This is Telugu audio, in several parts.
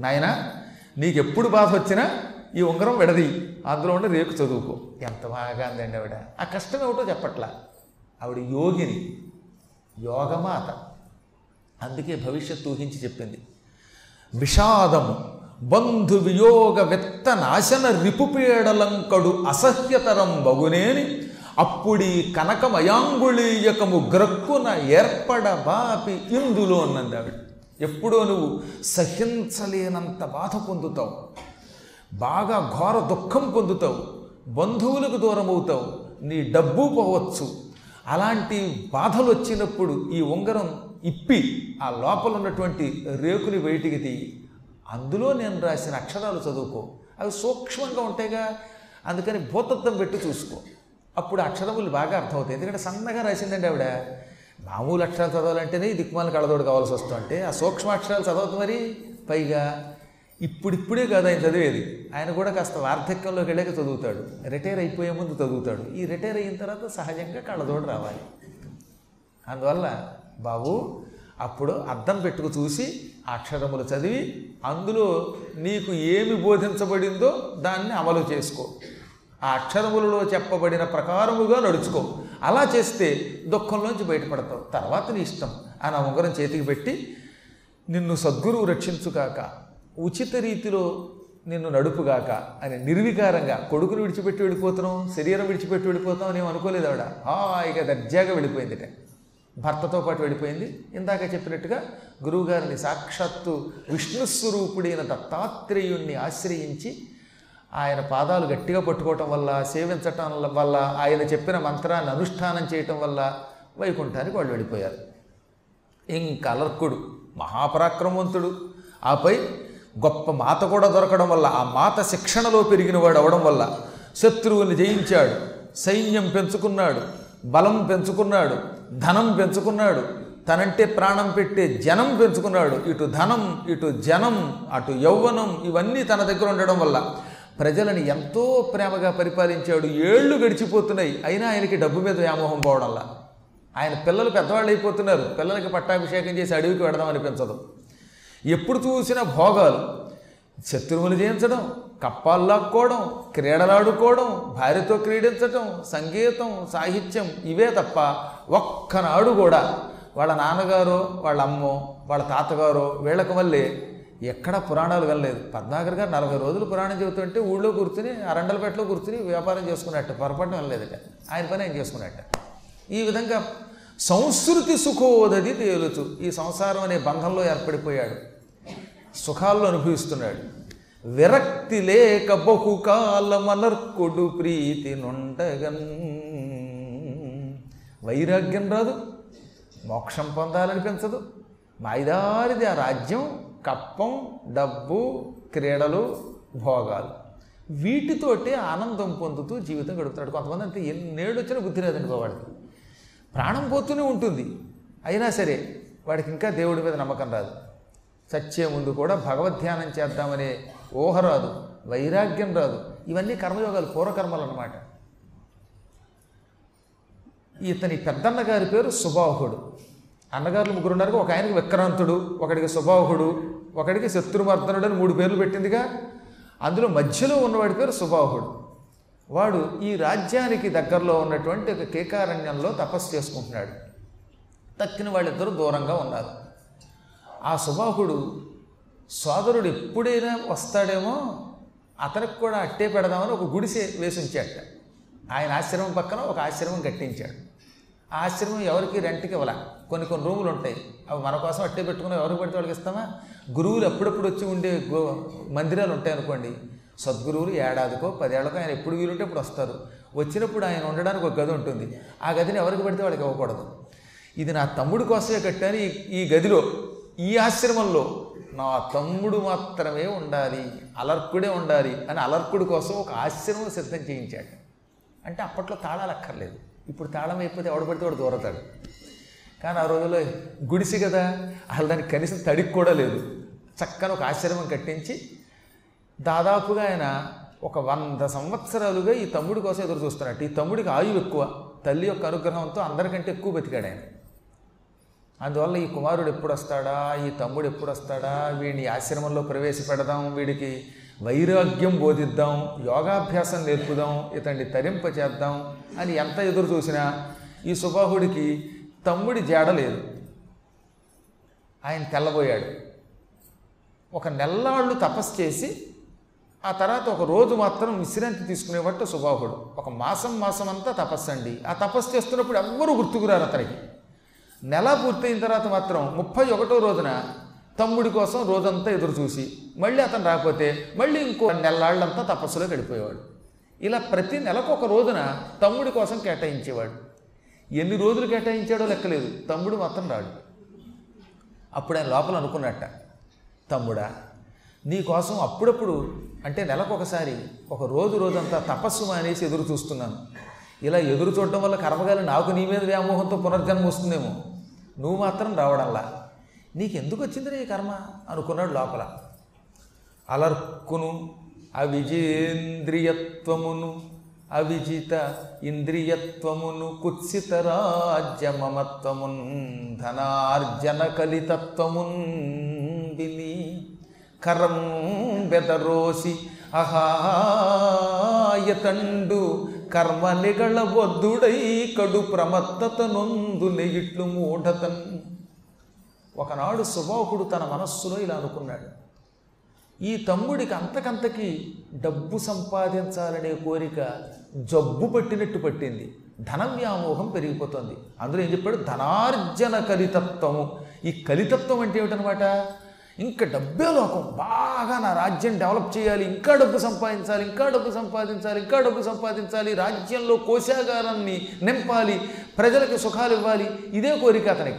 నాయన నీకు ఎప్పుడు బాధ వచ్చినా ఈ ఉంగరం విడది అందులో ఉండి రేపు చదువుకో. ఎంత బాగా అందండి ఆవిడ. ఆ కష్టం ఏమిటో చెప్పట్లా. ఆవిడ యోగిని యోగమాత. అందుకే భవిష్యత్తు ఊహించి చెప్పింది. విషాదము బంధు వియోగ వెత్త నాశన రిపుపీడలంకడు అసహ్యతరం బగునేని. అప్పుడీ కనకమయాంగుళీయకము గ్రక్కున ఏర్పడ బాపి ఇందులో ఉన్నది ఆవిడ. ఎప్పుడో నువ్వు సహించలేనంత బాధ పొందుతావు. బాగా ఘోర దుఃఖం పొందుతావు. బంధువులకు దూరం అవుతావు నీ డబ్బు పోవచ్చు. అలాంటి బాధలు వచ్చినప్పుడు ఈ ఉంగరం ఇప్పి ఆ లోపల ఉన్నటువంటి రేకుని బయటికి తీయి. అందులో నేను రాసిన అక్షరాలు చదువుకో. అవి సూక్ష్మంగా ఉంటాయిగా. అందుకని భూతత్వం పెట్టి చూసుకో. అప్పుడు అక్షరములు బాగా అర్థమవుతాయి. ఎందుకంటే సన్నగా రాసిందండి ఆవిడ. మామూలు అక్షరాలు చదవాలంటేనే ఈ దిక్కుమాల కళ్ళతోడు కావాల్సి వస్తుంటే ఆ సూక్ష్మ అక్షరాలు చదవద్దు మరి. పైగా ఇప్పుడిప్పుడే కాదు ఆయన చదివేది. ఆయన కూడా కాస్త వార్ధక్యంలోకి వెళ్ళాక చదువుతాడు. రిటైర్ అయిపోయే ముందు చదువుతాడు. ఈ రిటైర్ అయిన తర్వాత సహజంగా కళ్ళతోడు రావాలి. అందువల్ల బాబు అప్పుడు అర్థం పెట్టుకు చూసి ఆ అక్షరములు చదివి అందులో నీకు ఏమి బోధించబడిందో దాన్ని అమలు చేసుకో. ఆ అక్షరములలో చెప్పబడిన ప్రకారముగా నడుచుకో. అలా చేస్తే దుఃఖంలోంచి బయటపడతావు. తర్వాత నీ ఇష్టం. ఆ ఉంగరం చేతికి పెట్టి నిన్ను సద్గురువు రక్షించుగాక ఉచిత రీతిలో నిన్ను నడుపుగాక అని నిర్వికారంగా కొడుకును విడిచిపెట్టి వెళ్ళిపోతున్నాం శరీరం విడిచిపెట్టి వెళ్ళిపోతాం అని అనుకోలేదు ఆవిడ. హాయిగా దర్జాగా వెళ్ళిపోయిందిట. భర్తతో పాటు వెళ్ళిపోయింది. ఇందాక చెప్పినట్టుగా గురువుగారిని సాక్షాత్తు విష్ణుస్వరూపుడైన దత్తాత్రేయుణ్ణి ఆశ్రయించి ఆయన పాదాలు గట్టిగా పట్టుకోవటం వల్ల సేవించటం వల్ల ఆయన చెప్పిన మంత్రాన్ని అనుష్ఠానం చేయటం వల్ల వైకుంఠానికి వాళ్ళు వెళ్ళిపోయారు. ఇంక అలర్కుడు మహాపరాక్రమవంతుడు. ఆపై గొప్ప మాత కూడా దొరకడం వల్ల ఆ మాత శిక్షణలో పెరిగిన వాడు అవడం వల్ల శత్రువుని జయించాడు. సైన్యం పెంచుకున్నాడు బలం పెంచుకున్నాడు ధనం పెంచుకున్నాడు తనంటే ప్రాణం పెట్టే జనం పెంచుకున్నాడు. ఇటు ధనం ఇటు జనం అటు యౌవనం ఇవన్నీ తన దగ్గర ఉండడం వల్ల ప్రజలని ఎంతో ప్రేమగా పరిపాలించాడు. ఏళ్ళు గడిచిపోతున్నాయి. అయినా ఆయనకి డబ్బు మీద వ్యామోహం పోవడంలా. ఆయన పిల్లలు పెద్దవాళ్ళు అయిపోతున్నారు. పిల్లలకి పట్టాభిషేకం చేసి అడవికి వెడదాం అనిపించదు. ఎప్పుడు చూసినా భోగాలు. శత్రువులు జయించడం కప్పాలు లాక్కోవడం క్రీడలాడుకోవడం భార్యతో క్రీడించటం సంగీతం సాహిత్యం ఇవే తప్ప ఒక్కనాడు కూడా వాళ్ళ నాన్నగారో వాళ్ళ అమ్మో వాళ్ళ తాతగారో వీళ్ళకి వల్లే ఎక్కడ పురాణాలు వెళ్ళలేదు పద్మాకర్ గారు నలభై రోజులు పురాణం చెబుతుంటే ఊళ్ళో కూర్చుని అరండలపేటలో కూర్చుని వ్యాపారం చేసుకున్నట్ట పొరపాటు వెళ్ళలేదట ఆయన పని ఆయన చేసుకున్నట్ట. ఈ విధంగా సంస్కృతి సుఖోదది తేలుచు ఈ సంసారం అనే బంధంలో ఏర్పడిపోయాడు. సుఖాల్లో అనుభవిస్తున్నాడు. విరక్తి లేక బహుకాలమనర్కుడు ప్రీతి నుండగన్. వైరాగ్యం రాదు. మోక్షం పొందాలనిపించదు. మాయిదారిది ఆ రాజ్యం కప్పం డబ్బు క్రీడలు భోగాలు. వీటితోటే ఆనందం పొందుతూ జీవితం గడుపుతాడు కొంతమంది అంటే ఎన్నేళ్ళు వచ్చినా బుద్ధి లేదండి వాడికి. ప్రాణం పోతూనే ఉంటుంది. అయినా సరే వాడికి ఇంకా దేవుడి మీద నమ్మకం రాదు. చచ్చే ముందు కూడా భగవద్ధ్యానం చేద్దామనే ఊహ రాదు. వైరాగ్యం రాదు. ఇవన్నీ కర్మయోగాలు పూర్వకర్మలు అన్నమాట. ఇతని పెద్దన్న గారి పేరు సుబాహుడు. అన్నగారులు ముగ్గురు ఉన్నారు ఒక ఆయనకి విక్రాంతుడు ఒకడికి సుబాహుడు ఒకడికి శత్రుమర్దనుడు అని మూడు పేర్లు పెట్టిందిగా. అందులో మధ్యలో ఉన్నవాడి పేరు సుబాహుడు. వాడు ఈ రాజ్యానికి దగ్గరలో ఉన్నటువంటి ఒక కేకారణ్యంలో తపస్సు చేసుకుంటున్నాడు. తక్కిన వాళ్ళిద్దరూ దూరంగా ఉన్నారు. ఆ సుబాహుడు సోదరుడు ఎప్పుడైనా వస్తాడేమో అతనికి కూడా అట్టే పెడదామని ఒక గుడిసె వేసి ఉంచాట ఆయన ఆశ్రమం పక్కన ఒక ఆశ్రమం కట్టించాడు. ఆశ్రమం ఎవరికి రెంట్కి ఇవ్వాల. కొన్ని కొన్ని రూములు ఉంటాయి. అవి మన కోసం అట్టే పెట్టుకుని ఎవరికి పడితే వాళ్ళకి ఇస్తామా? గురువులు అప్పుడప్పుడు వచ్చి ఉండే గో మందిరాలు ఉంటాయి అనుకోండి. సద్గురువులు ఏడాదికో పదేళ్ళకో ఆయన ఎప్పుడు వీలుంటే ఇప్పుడు వస్తారు. వచ్చినప్పుడు ఆయన ఉండడానికి ఒక గది ఉంటుంది. ఆ గదిని ఎవరికి పెడితే వాళ్ళకి ఇవ్వకూడదు. ఇది నా తమ్ముడు కోసమే కట్టాను ఈ ఈ గదిలో ఈ ఆశ్రమంలో. నా తమ్ముడు మాత్రమే ఉండాలి. అలర్కుడే ఉండాలి అని అలర్కుడి కోసం ఒక ఆశ్రమం సిద్ధం చేయించాడు. అంటే అప్పట్లో తాళాలు అక్కర్లేదు. ఇప్పుడు తాళం అయిపోతే ఎవడు పడితే వాడు దూరతాడు. కానీ ఆ రోజుల్లో గుడిసి కదా అసలు దానికి కనీసం తడికి కూడా లేదు. చక్కని ఒక ఆశ్రమం కట్టించి దాదాపుగా ఆయన ఒక వంద సంవత్సరాలుగా ఈ తమ్ముడి కోసం ఎదురు చూస్తున్నట్టు ఈ తమ్ముడికి ఆయువు ఎక్కువ. తల్లి యొక్క అనుగ్రహంతో అందరికంటే ఎక్కువ బతికాడు ఆయన. అందువల్ల ఈ కుమారుడు ఎప్పుడు వస్తాడా? ఈ తమ్ముడు ఎప్పుడు వస్తాడా? వీడిని ఆశ్రమంలో ప్రవేశపెడదాం వీడికి వైరాగ్యం బోధిద్దాం యోగాభ్యాసం నేర్పుదాం ఇతన్ని తరింపచేద్దాం అని ఎంత ఎదురు చూసినా ఈ సుబాహుడికి తమ్ముడి జాడ లేదు. ఆయన తెల్లబోయాడు. ఒక నెల్లాళ్ళు తపస్సు చేసి ఆ తర్వాత ఒక రోజు మాత్రం విశ్రాంతి తీసుకునేవాడు సుబాహుడు. ఒక మాసం మాసం అంతా తపస్సు అండి ఆ తపస్సు చేస్తున్నప్పుడు ఎవ్వరూ గుర్తుకురారు అతనికి. నెల పూర్తయిన తర్వాత మాత్రం ముప్పై ఒకటో రోజున తమ్ముడి కోసం రోజంతా ఎదురు చూసి మళ్ళీ అతను రాకపోతే మళ్ళీ ఇంకో నెల్లాళ్ళంతా తపస్సులో గడిపోయేవాడు. ఇలా ప్రతి నెలకు ఒక రోజున తమ్ముడి కోసం కేటాయించేవాడు. ఎన్ని రోజులు కేటాయించాడో లెక్కలేదు. తమ్ముడు మాత్రం రాడు. అప్పుడు ఆయన లోపల అనుకున్నట్ట తమ్ముడా నీకోసం అప్పుడప్పుడు అంటే నెలకొకసారి ఒక రోజు రోజంతా తపస్సు మానేసి ఎదురు చూస్తున్నాను. ఇలా ఎదురు చూడటం వల్ల కర్మగాలి నాకు నీ మీద వ్యామోహంతో పునర్జన్మ వస్తుందేమో. నువ్వు మాత్రం రావడంలా. నీకెందుకు వచ్చిందిరా ఈ కర్మ? అనుకున్నాడు లోపల. అలర్కును అవిజేంద్రియత్వమును అవిజిత ఇంద్రియత్వమును కుత్సిత రాజ్యమమత్వమున్ ధనార్జన కలితత్వమున్ విని కరం బెదరోసి అహాయతండు కర్మ నిగళబొద్దుడై కడు ప్రమత్తత నొందు నెయిట్లు మూఢతన్ ఒకనాడు సుబాహుడు తన మనస్సులో ఇలా అనుకున్నాడు. ఈ తమ్ముడికి అంతకంతకి డబ్బు సంపాదించాలనే కోరిక జబ్బు పట్టినట్టు పట్టింది. ధన వ్యామోహం పెరిగిపోతుంది. అందులో ఏం చెప్పాడు? ధనార్జన కలితత్వము. ఈ కలితత్వం అంటే ఏమిటనమాట ఇంకా డబ్బే లోకం. బాగా నా రాజ్యం డెవలప్ చేయాలి ఇంకా డబ్బు సంపాదించాలి ఇంకా డబ్బు సంపాదించాలి ఇంకా డబ్బు సంపాదించాలి రాజ్యంలో కోశాగారాన్ని నింపాలి ప్రజలకు సుఖాలు ఇవ్వాలి. ఇదే కోరిక అతనికి.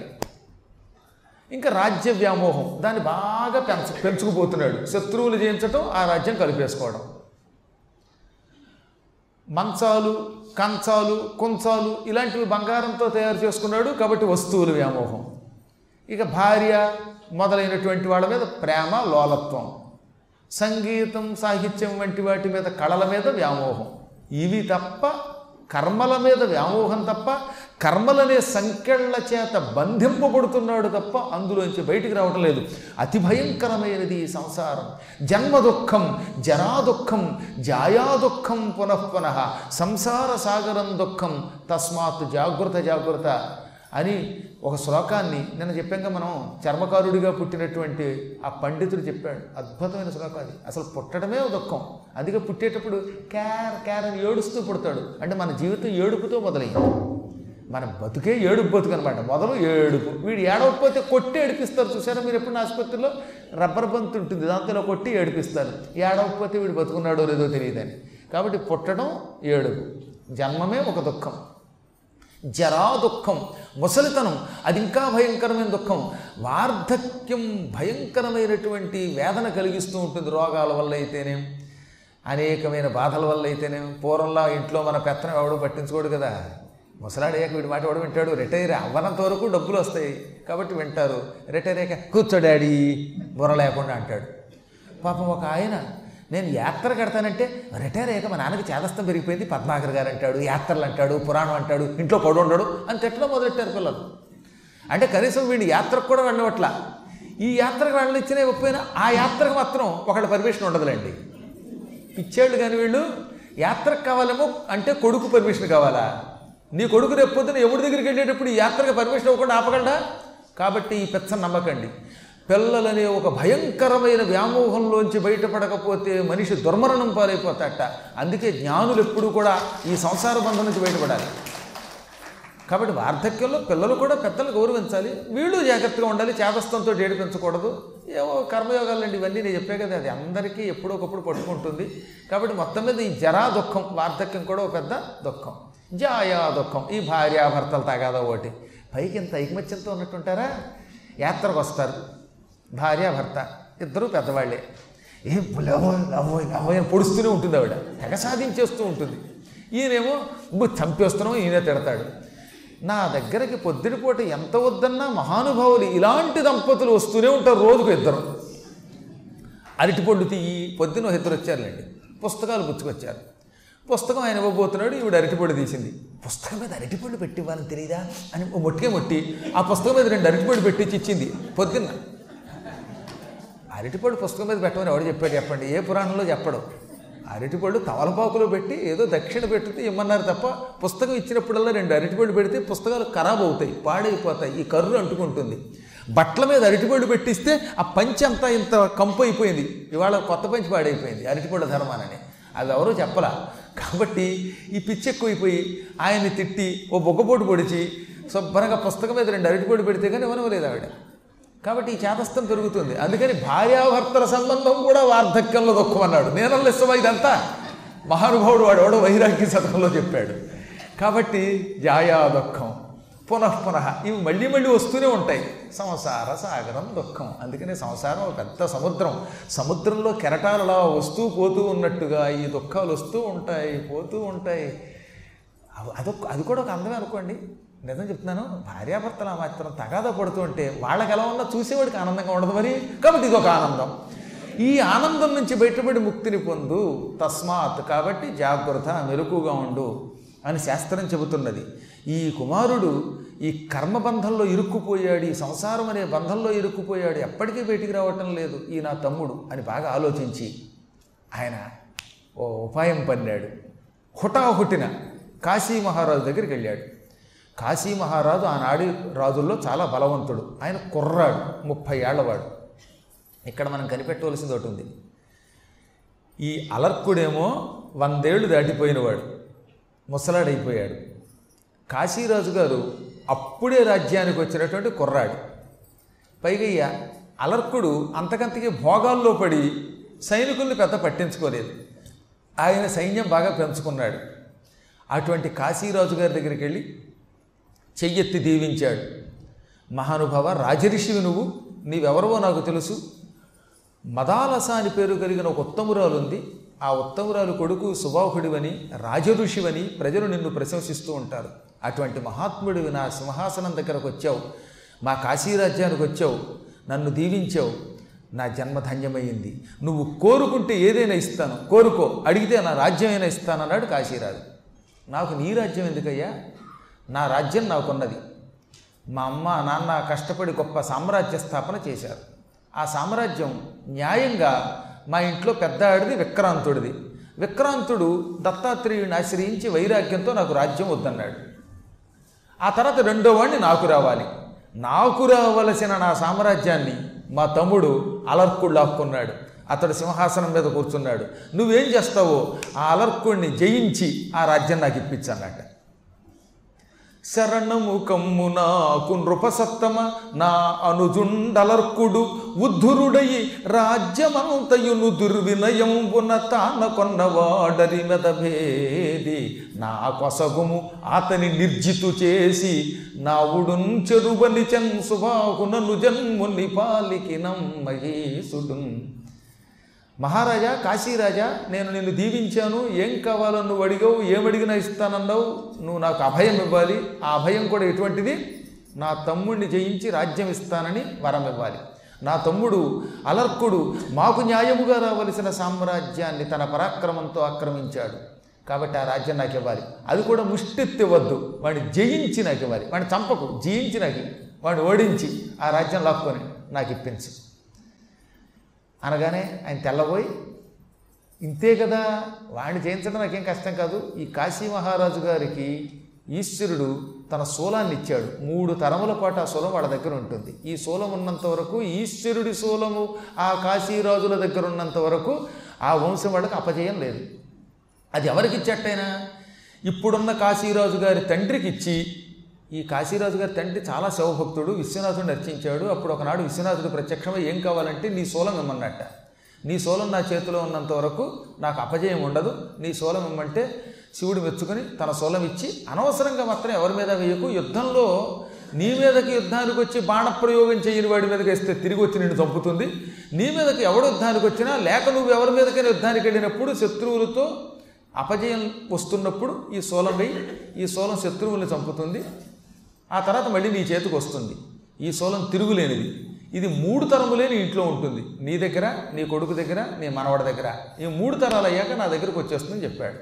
ఇంకా రాజ్య వ్యామోహం. దాన్ని బాగా పెంచ పెంచుకుపోతున్నాడు. శత్రువులు జయించటం ఆ రాజ్యం కలిపేసుకోవడం. మంచాలు కంచాలు కుంచాలు ఇలాంటివి బంగారంతో తయారు చేసుకున్నాడు కాబట్టి వస్తువుల వ్యామోహం. ఇక భార్య మొదలైనటువంటి వాళ్ళ మీద ప్రేమ లోలత్వం. సంగీతం సాహిత్యం వంటి వాటి మీద కళల మీద వ్యామోహం. ఇవి తప్ప కర్మల మీద వ్యామోహం తప్ప కర్మలనే సంఖ్యళ్ళ చేత బంధింపబడుతున్నాడు తప్ప అందులోంచి బయటికి రావటం లేదు. అతి భయంకరమైనది ఈ సంసారం. జన్మ దుఃఖం జరా దుఃఖం జాయా దుఃఖం పునఃపునః సంసార సాగరం దుఃఖం తస్మాత్ జాగ్రత్త జాగ్రత్త అని ఒక శ్లోకాన్ని నిన్న చెప్పాక మనం చర్మకారుడిగా పుట్టినటువంటి ఆ పండితుడు చెప్పాడు. అద్భుతమైన శ్లోకం అది. అసలు పుట్టడమే దుఃఖం. అందుకే పుట్టేటప్పుడు క్యార్ క్యార్ అని ఏడుస్తూ పుడతాడు. అంటే మన జీవితం ఏడుపుతో మొదలైంది మన బతుకే ఏడుపు బతుకు అనమాట మొదలు ఏడుపు. వీడు ఏడవకపోతే కొట్టి ఏడిపిస్తారు చూసారా మీరు ఎప్పుడు ఆసుపత్రిలో? రబ్బర్ బంత్ ఉంటుంది దాంతో కొట్టి ఏడిపిస్తారు. ఏడవకపోతే వీడు బతుకున్నాడో లేదో తెలియదని కాబట్టి పుట్టడం ఏడుపు. జన్మమే ఒక దుఃఖం. జరా దుఃఖం. ముసలితనం అది ఇంకా భయంకరమైన దుఃఖం. వార్ధక్యం భయంకరమైనటువంటి వేదన కలిగిస్తూ ఉంటుంది రోగాల వల్ల అయితేనేం. అనేకమైన బాధల వల్ల అయితేనేం. పూర్వంలో ఇంట్లో మన పెత్తనం ఎవడో పట్టించుకోడు కదా. ముసలాడయ్యాక వీడి మాట వాడు వింటాడు. రిటైర్ అవ్వనంత వరకు డబ్బులు వస్తాయి. కాబట్టి వింటారు. రిటైర్ అయ్యాక కూర్చో డాడీ బుర్ర లేకుండా అంటాడు. పాపం ఒక ఆయన నేను యాత్ర కడతానంటే రిటైర్ అయ్యాక మా నాన్నకి చేదస్తం పెరిగిపోయింది. పద్మాకర్ గారు అంటాడు యాత్రలు అంటాడు పురాణం అంటాడు ఇంట్లో పడు ఉండడు అని తిట్టడం మొదలెట్టారు పిల్లలు. అంటే కనీసం వీడిని యాత్రకు కూడా వెళ్ళవట్ల. ఈ యాత్రకు వెళ్ళనిచ్చినా ఇవ్వకపోయినా ఆ యాత్రకు మాత్రం ఒకళ్ళ పర్మిషన్ ఉండదులేండి. పిచ్చేళ్ళు కానీ వీళ్ళు యాత్రకు కావాలేమో అంటే కొడుకు పర్మిషన్ కావాలా? నీ కొడుకు రేపు పొద్దున ఎవరి దగ్గరికి వెళ్ళేటప్పుడు ఈ యాత్రకు పర్మిషన్ ఇవ్వకుండా ఆపగలడా? కాబట్టి ఈ పెచ్చ నమ్మకండి. పిల్లలనే ఒక భయంకరమైన వ్యామోహంలోంచి బయటపడకపోతే మనిషి దుర్మరణం పాలైపోతాట. అందుకే జ్ఞానులు ఎప్పుడూ కూడా ఈ సంసార బంధం నుంచి బయటపడాలి. కాబట్టి వార్ధక్యంలో పిల్లలు కూడా పెద్దలు గౌరవించాలి. వీళ్ళు జాగ్రత్తగా ఉండాలి. చేతస్థంతో ఏడిపించకూడదు ఏవో కర్మయోగాలండి ఇవన్నీ నేను చెప్పే కదా అది అందరికీ ఎప్పుడో ఒకప్పుడు పట్టుకుంటుంది. కాబట్టి మొత్తం మీద ఈ జరా దుఃఖం వార్ధక్యం కూడా ఒక పెద్ద దుఃఖం. జాయా దుఃఖం ఈ భార్యాభర్తలు తగాదా ఒకటి. పైకి ఇంత ఐకమత్యంతో ఉన్నట్టుంటారా? యాత్రకు వస్తారు. భార్యాభర్త. ఇద్దరు పెద్దవాళ్ళే. ఏ లవో లవో లవో అని పొడుస్తూనే ఉంటుంది ఆవిడ. తెగ సాధించేస్తూ ఉంటుంది. ఈయనేమో చంపేస్తున్నాం ఈయనే తిడతాడు. నా దగ్గరికి పొద్దుటిపూట ఎంత వద్దన్నా మహానుభావులు ఇలాంటి దంపతులు వస్తూనే ఉంటారు రోజుకు ఇద్దరు. అరటిపండు తీయి పొద్దున ఇద్దరు వచ్చారులేండి. పుస్తకాలు పుచ్చుకొచ్చారు. పుస్తకం ఆయన ఇవ్వబోతున్నాడు ఈవిడ అరటిపొడి తీసింది. పుస్తకం మీద అరటిపొడి పెట్టి ఇవ్వాలని తెలియదా అని మొట్టికే మొట్టి ఆ పుస్తకం మీద రెండు అరటిపొడి పెట్టించి ఇచ్చింది. పొద్దున్న. అరటిపొడి పుస్తకం మీద పెట్టమని ఎవడు చెప్పాడు చెప్పండి? ఏ పురాణంలో చెప్పడం. అరటిపళ్ళు తమలపాకులో పెట్టి ఏదో దక్షిణ పెడితే ఇమ్మన్నారు తప్ప పుస్తకం ఇచ్చినప్పుడల్లా రెండు అరటిపళ్ళు పెడితే పుస్తకాలు ఖరాబ్ అవుతాయి పాడైపోతాయి ఈ కర్రు అంటుకుంటుంది. బట్టల మీద అరటిపళ్ళు పెట్టిస్తే ఆ పంచి అంతా ఇంత కంపు అయిపోయింది. ఇవాళ కొత్త పంచి పాడైపోయింది అరటిపళ్ళ ధర్మానని. అది ఎవరో చెప్పలా. కాబట్టి ఈ పిచ్చి ఎక్కువైపోయి ఆయన్ని తిట్టి ఓ బొగ్గపోటు పొడిచి శుభ్రంగా పుస్తకం మీద రెండు అరటిపోటు పెడితే కానీ ఇవ్వనవలేదు ఆవిడ. కాబట్టి ఈ చేతస్థం పెరుగుతుంది. అందుకని భార్యాభర్తల సంబంధం కూడా వార్ధక్యంలో దుఃఖం నేనల్ నేనల్ల ఇష్టమా ఇదంతా? మహానుభావుడు వాడు ఎవడో వైరాగ్య శతకంలో చెప్పాడు. కాబట్టి జాయా దుఃఖం పునః పునః. ఇవి మళ్ళీ మళ్ళీ వస్తూనే ఉంటాయి. సంసార సాగరం దుఃఖం. అందుకనే సంసారం ఒక పెద్ద సముద్రం. సముద్రంలో కెరటాలు అలా వస్తూ పోతూ ఉన్నట్టుగా ఈ దుఃఖాలు వస్తూ ఉంటాయి పోతూ ఉంటాయి. అవ- అదొక అది కూడా ఒక అందమే అనుకోండి. నిజం చెప్తున్నాను భార్యాభర్తలు ఆ మాత్రం తగాదా పడుతూ ఉంటే వాళ్ళకి ఎలా ఉన్నా చూసేవాడికి ఆనందంగా ఉండదు మరి. కాబట్టి ఇది ఒక ఆనందం. ఈ ఆనందం నుంచి బయటపడి ముక్తిని పొందు తస్మాత్. కాబట్టి జాగ్రత్త మెలకుగా ఉండు అని శాస్త్రం చెబుతున్నది. ఈ కుమారుడు ఈ కర్మబంధంలో ఇరుక్కుపోయాడు ఈ సంసారం అనే బంధంలో ఇరుక్కుపోయాడు ఎప్పటికీ బయటికి రావటం లేదు ఈ నా తమ్ముడు అని బాగా ఆలోచించి ఆయన ఓ ఉపాయం పన్నాడు. హుటాహుటిన కాశీ మహారాజు దగ్గరికి వెళ్ళాడు. కాశీ మహారాజు ఆనాడి రాజుల్లో చాలా బలవంతుడు. ఆయన కుర్రాడు ముప్పై ఏళ్ళవాడు. ఇక్కడ మనం కనిపెట్టవలసింది ఒకటి ఉంది. ఈ అలర్కుడేమో వందేళ్ళు దాటిపోయినవాడు. ముసలాడైపోయాడు. కాశీరాజు గారు అప్పుడే రాజ్యానికి వచ్చినటువంటి కుర్రాడు. పైగా అలర్కుడు అంతకంతకి భోగాల్లో పడి సైనికుల్ని పెద్ద పట్టించుకోలేదు. ఆయన సైన్యం బాగా పెంచుకున్నాడు. అటువంటి కాశీరాజు గారి దగ్గరికి వెళ్ళి చెయ్యెత్తి దీవించాడు. మహానుభావ రాజరిషివి నువ్వు నీవెవరవో నాకు తెలుసు. మదాలస అని పేరు కలిగిన ఒక ఉత్తమురాలు ఉంది ఆ ఉత్తమురాలు కొడుకు సుబాహుడివని రాజఋషివని ప్రజలు నిన్ను ప్రశంసిస్తూ ఉంటారు. అటువంటి మహాత్ముడు నా సింహాసనం దగ్గరకు వచ్చావు. మా కాశీరాజ్యానికి వచ్చావు. నన్ను దీవించావు. నా జన్మ ధన్యమైంది. నువ్వు కోరుకుంటే ఏదైనా ఇస్తాను. కోరుకో. అడిగితే నా రాజ్యమైనా ఇస్తానన్నాడు కాశీరాజు. నాకు నీ రాజ్యం ఎందుకయ్యా? నా రాజ్యం నాకున్నది. మా అమ్మ నాన్న కష్టపడి గొప్ప సామ్రాజ్య స్థాపన చేశారు. ఆ సామ్రాజ్యం న్యాయంగా మా ఇంట్లో పెద్ద ఆడిది విక్రాంతుడిది. విక్రాంతుడు దత్తాత్రేయుని ఆశ్రయించి వైరాగ్యంతో నాకు రాజ్యం వద్దన్నాడు. ఆ తర్వాత రెండో వాడిని నాకు రావాలి. నాకు రావలసిన నా సామ్రాజ్యాన్ని మా తమ్ముడు అలర్కుడు లాక్కున్నాడు. అతడు సింహాసనం మీద కూర్చున్నాడు. నువ్వేం చేస్తావో ఆ అలర్కుడిని జయించి ఆ రాజ్యం నాకు ఇప్పించన్నట్టు శరణము కమ్ము నాకు నృపసత్తమ. నా అనుజుండలర్కుడు ఉద్ధురుడయి రాజ్యమంతయును దుర్వినయంబున తాన కొన్నవాడరి మెదభేది నా కొసగుము అతని నిర్జితు చేసి నావుడున్ చెరువని చెన్ సుబాహునను జన్ముని పాలికినం మహేశుడున్ మహారాజా కాశీరాజా నేను నిన్ను దీవించాను. ఏం కావాలో నువ్వు అడిగావు ఏమడిగినా ఇస్తానన్నావు. నువ్వు నాకు అభయం ఇవ్వాలి. ఆ అభయం కూడా ఎటువంటిది? నా తమ్ముడిని జయించి రాజ్యం ఇస్తానని వరం ఇవ్వాలి. నా తమ్ముడు అలర్కుడు మాకు న్యాయముగా రావలసిన సామ్రాజ్యాన్ని తన పరాక్రమంతో ఆక్రమించాడు. కాబట్టి ఆ రాజ్యం నాకు ఇవ్వాలి. అది కూడా ముష్టెత్తివద్దు వాడిని జయించి నాకు ఇవ్వాలి. వాడిని చంపకు జయించి నాకు వాడిని ఓడించి ఆ రాజ్యం లాక్కొని నాకు ఇప్పించు. అనగానే ఆయన తెల్లబోయి ఇంతే కదా వాడిని చేయించడం నాకేం కష్టం కాదు. ఈ కాశీ మహారాజు గారికి ఈశ్వరుడు తన శూలాన్ని ఇచ్చాడు. మూడు తరముల పాటు ఆ శూలం వాళ్ళ దగ్గర ఉంటుంది. ఈ శూలం ఉన్నంత వరకు ఈశ్వరుడి శూలము ఆ కాశీరాజుల దగ్గర ఉన్నంత వరకు ఆ వంశం వాళ్ళకి అపజయం లేదు. అది ఎవరికి ఇచ్చట్టయినా? ఇప్పుడున్న కాశీరాజు గారి తండ్రికి ఇచ్చి ఈ కాశీరాజు గారి తండ్రి చాలా శివభక్తుడు విశ్వనాథుడిని అర్చించాడు అప్పుడు ఒకనాడు విశ్వనాథుడు ప్రత్యక్షమై ఏం కావాలంటే నీ శూలం ఇమ్మన్నట్ట. నీ శూలం నా చేతిలో ఉన్నంత వరకు నాకు అపజయం ఉండదు. నీ శూలం ఇమ్మంటే శివుడు మెచ్చుకొని తన శూలం ఇచ్చి అనవసరంగా మాత్రం ఎవరి మీద వేయకు. యుద్ధంలో నీ మీదకి యుద్ధానికి వచ్చి బాణప్రయోగం చేయని వాడి మీదకి వేస్తే తిరిగి వచ్చి నిన్ను చంపుతుంది. నీ మీదకి ఎవడు యుద్ధానికి వచ్చినా లేక నువ్వు ఎవరి మీదకైనా యుద్ధానికి వెళ్ళినప్పుడు శత్రువులతో అపజయం వస్తున్నప్పుడు ఈ శూలం వేయి. ఈ శూలం శత్రువుల్ని చంపుతుంది. ఆ తర్వాత మళ్ళీ నీ చేతికి వస్తుంది. ఈ శూలం తిరుగులేనిది. ఇది మూడు తరములే నీ ఇంట్లో ఉంటుంది. నీ దగ్గర నీ కొడుకు దగ్గర నీ మనవడి దగ్గర. ఈ మూడు తరాలు అయ్యాక నా దగ్గరకు వచ్చేస్తుందని చెప్పాడు.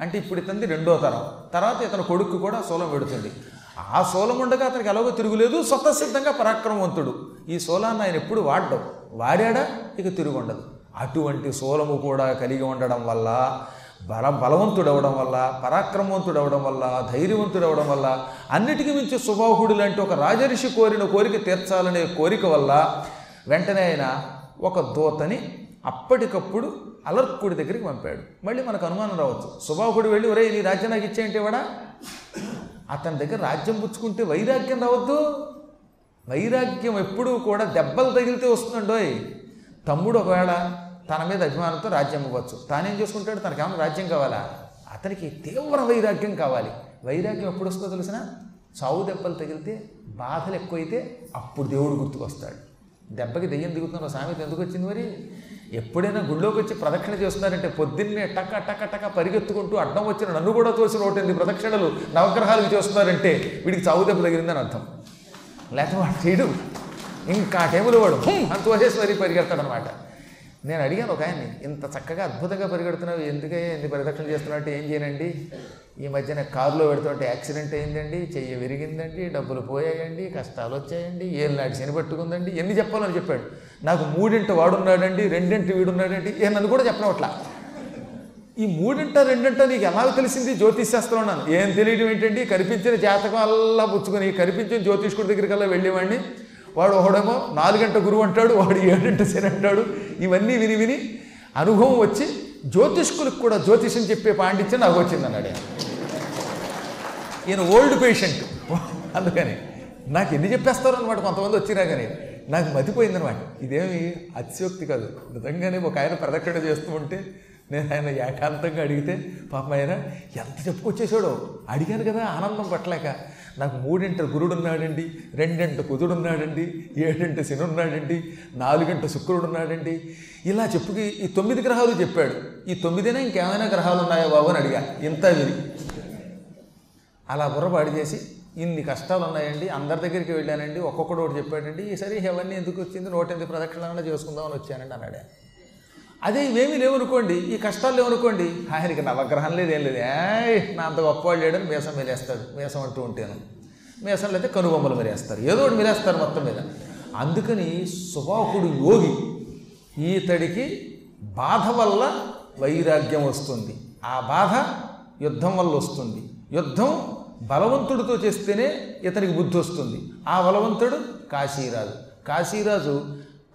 అంటే ఇప్పుడు ఇతనిది రెండో తరం. తర్వాత ఇతని కొడుకు కూడా శూలం పెడుతుంది ఆ శూలం ఉండగా అతనికి ఎలాగో తిరుగులేదు. స్వతసిద్ధంగా పరాక్రమవంతుడు. ఈ శూలాన్ని ఆయన ఎప్పుడు వాడడం. వాడాడా? ఇక తిరుగుండదు అటువంటి శూలము కూడా కలిగి ఉండడం వల్ల బల బలవంతుడవడం వల్ల పరాక్రమవంతుడవడం వల్ల ధైర్యవంతుడవడం వల్ల అన్నిటికీ మించి సుబాహుడు లాంటి ఒక రాజరిషి కోరిన కోరిక తీర్చాలనే కోరిక వల్ల వెంటనే ఆయన ఒక దూతని అప్పటికప్పుడు అలర్కుడి దగ్గరికి పంపాడు. మళ్ళీ మనకు అనుమానం రావచ్చు. సుబాహుడు వెళ్ళి ఒరే నీ రాజ్యం నాకు ఇచ్చేయంటే వాడా? అతని దగ్గర రాజ్యం పుచ్చుకుంటే వైరాగ్యం రావద్దు. వైరాగ్యం ఎప్పుడూ కూడా దెబ్బలు తగిలితే వస్తుందండోయ్. తమ్ముడు ఒకవేళ తన మీద అభిమానంతో రాజ్యం ఇవ్వచ్చు. తానేం చేసుకుంటాడు? తనకేమైనా రాజ్యం కావాలా? అతనికి తీవ్ర వైరాగ్యం కావాలి. వైరాగ్యం ఎప్పుడు వస్తుందో తెలిసిన? చావు దెబ్బలు తగిలితే బాధలు ఎక్కువైతే అప్పుడు దేవుడు గుర్తుకొస్తాడు. దెబ్బకి దెయ్యం దిగుతున్న సామెత ఎందుకు వచ్చింది మరి? ఎప్పుడైనా గుళ్ళోకి వచ్చి ప్రదక్షిణ చేస్తున్నారంటే పొద్దున్నే టక టక టక పరిగెత్తుకుంటూ అడ్డం వచ్చిన నన్ను కూడా తోసి నూట ప్రదక్షిణలు నవగ్రహాలకు చేస్తున్నారంటే వీడికి చావు దెబ్బ తగిలిందని అర్థం. లేకపోతే వాడు చేయడు ఇంకా టైంలో వాడు అంత వచ్చేసి తోసేసి మరీ పరిగెడతాడనమాట నేను అడిగాను ఒక ఆయన్ని ఇంత చక్కగా అద్భుతంగా పరిగెడుతున్నావు ఎందుకే ఎన్ని పరిరక్షణ చేస్తున్నట్టు ఏం చేయనండి? ఈ మధ్యన కారులో పెడుతుంటే యాక్సిడెంట్ అయిందండి చెయ్యి విరిగిందండి డబ్బులు పోయాయండి కష్టాలు వచ్చాయండి ఏళ్ళు నాటి శని పట్టుకుందండి ఎన్ని చెప్పాలని చెప్పాడు. నాకు మూడింట వాడున్నాడండి రెండింటి వీడున్నాడండి ఏ నన్ను కూడా చెప్పడం అట్లా ఈ మూడింట రెండింట నీకు ఎలా తెలిసింది? జ్యోతిష్శాస్త్రం అన్నాను ఏం తెలియడం ఏంటండి? కనిపించిన జాతకం అల్లా పుచ్చుకొని కనిపించిన జ్యోతిష్కుడి దగ్గరికి అలా వెళ్ళేవాడిని. వాడు ఒకడేమో నాలుగంట గురువు అంటాడు వాడు ఏడంట శని అంటాడు. ఇవన్నీ విని విని అనుభవం వచ్చి జ్యోతిష్కులకు కూడా జ్యోతిషం చెప్పే పాండిత్యం నాకు వచ్చింది అన్నాడు ఈయన ఓల్డ్ పేషెంట్. అందుకని నాకు ఎన్ని చెప్పేస్తారు అనమాట కొంతమంది వచ్చినా కానీ. నాకు మతిపోయిందనమాట ఇదేమి అతిశయోక్తి కాదు. నిజంగానే ఒక ఆయన ప్రదక్షిణ చేస్తూ ఉంటే నేను ఆయన ఏకాంతంగా అడిగితే పాప ఆయన ఎంత చెప్పుకొచ్చేసాడో అడిగాను కదా ఆనందం పట్టలేక. నాకు మూడింట గురుడు ఉన్నాడండి రెండింట కుదుడు ఉన్నాడండి ఏడింట శని ఉన్నాడండి నాలుగింట శుక్రుడు ఉన్నాడండి ఇలా చెప్పుకి ఈ తొమ్మిది గ్రహాలు చెప్పాడు. ఈ తొమ్మిదినే ఇంకేమైనా గ్రహాలు ఉన్నాయా బాబు అని అడిగా. ఇంత విని. అలా బుర్రపాడు చేసి ఇన్ని కష్టాలు ఉన్నాయండి అందరి దగ్గరికి వెళ్ళానండి ఒక్కొక్కడు ఒకటి చెప్పాడండి ఈసారి ఇవన్నీ ఎందుకు వచ్చింది నూట ఎనిమిది ప్రదక్షిణాలను చేసుకుందామని వచ్చానండి అన్నాడు అదే ఇవేమీ లేవనుకోండి ఈ కష్టాలు లేవనుకోండి ఆయనకి నవగ్రహం లేదు ఏం లేదు. ఏయ్ నా అంత గొప్పవాడు లేడని మేసం మేలేస్తాడు మేసం అంటూ ఉంటాను. మేసం అయితే కనుబొమ్మలు మేరేస్తారు ఏదో ఒకటి మేరేస్తారు మొత్తం మీద. అందుకని సుబాహుడు యోగి ఈతడికి బాధ వల్ల వైరాగ్యం వస్తుంది. ఆ బాధ యుద్ధం వల్ల వస్తుంది. యుద్ధం బలవంతుడితో చేస్తేనే ఇతనికి బుద్ధి వస్తుంది. ఆ బలవంతుడు కాశీరాజు. కాశీరాజు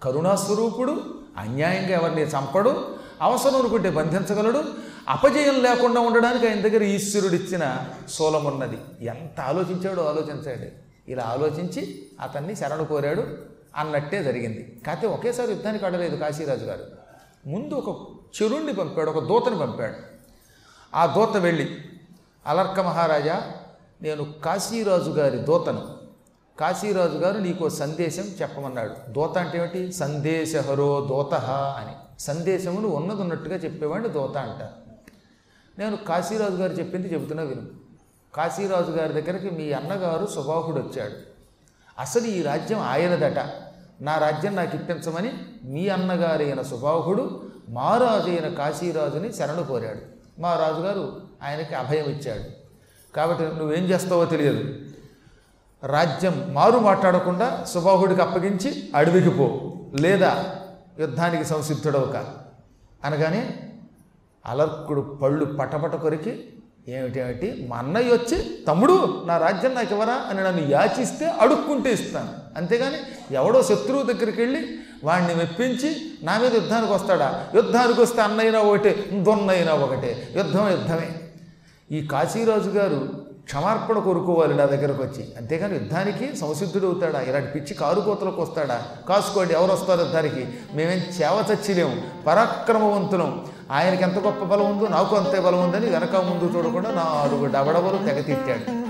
కరుణాస్వరూపుడు అన్యాయంగా ఎవరిని చంపడు అవసరం అనుకుంటే బంధించగలడు అపజయం లేకుండా ఉండడానికి ఆయన దగ్గర ఈశ్వరుడిచ్చిన శూలం ఉన్నది ఎంత ఆలోచించాడో ఆలోచించాడు. ఇలా ఆలోచించి అతన్ని శరణు కోరాడు అన్నట్టే జరిగింది. కాకపోతే ఒకేసారి యుద్ధానికి ఆడలేదు కాశీరాజు గారు. ముందు ఒక చెరుణ్ణి పంపాడు ఒక దూతని పంపాడు. ఆ దూత వెళ్ళి అలర్క మహారాజా నేను కాశీరాజు గారి దూతను కాశీరాజు గారు నీకు సందేశం చెప్పమన్నాడు. దోత అంటే ఏమిటి? సందేశహరో దోత అని. సందేశమును ఉన్నది ఉన్నట్టుగా చెప్పేవాడిని దోత అంటారు. నేను కాశీరాజు గారు చెప్పింది చెబుతున్నా విను. కాశీరాజు గారి దగ్గరికి మీ అన్నగారు సుబాహుడు వచ్చాడు. అసలు ఈ రాజ్యం ఆయనదట. నా రాజ్యం నాకు ఇప్పించమని మీ అన్నగారైన సుబాహుడు మా రాజు అయిన కాశీరాజుని శరణు కోరాడు. మా రాజుగారు ఆయనకి అభయం ఇచ్చాడు. కాబట్టి నువ్వేం చేస్తావో తెలియదు. రాజ్యం మారు మాట్లాడకుండా సుబాహుడికి అప్పగించి అడవికి పో. లేదా యుద్ధానికి సంసిద్ధుడవు కా అనగానే అలర్కుడు పళ్ళు పటపట కొరికి ఏమిటేమిటి మా అన్నయ్య వచ్చి తమ్ముడు నా రాజ్యం నాకు ఇవ్వరా? అని నన్ను యాచిస్తే అడుక్కుంటే ఇస్తాను. అంతేగాని ఎవడో శత్రువు దగ్గరికి వెళ్ళి వాడిని మెప్పించి నా మీద యుద్ధానికి వస్తాడా? యుద్ధానికి వస్తే అన్నైనా ఒకటే దొన్నైనా ఒకటే. యుద్ధం యుద్ధమే. ఈ కాశీరాజు గారు క్షమార్పణ కోరుకోవాలి నా దగ్గరకు వచ్చి. అంతేగాని యుద్ధానికి సంసిద్ధుడు అవుతాడా? ఇలాంటి పిచ్చి కారుకోతలకు వస్తాడా? కాసుకోండి ఎవరు వస్తారు యుద్ధానికి? మేమేం చేవ చచ్చిలేము పరాక్రమవంతులం. ఆయనకి ఎంత గొప్ప బలం ఉందో నాకు అంతే బలం ఉందని వెనక ముందు చూడకుండా నాలుగు డబడబలు తెగ తిట్టాడు.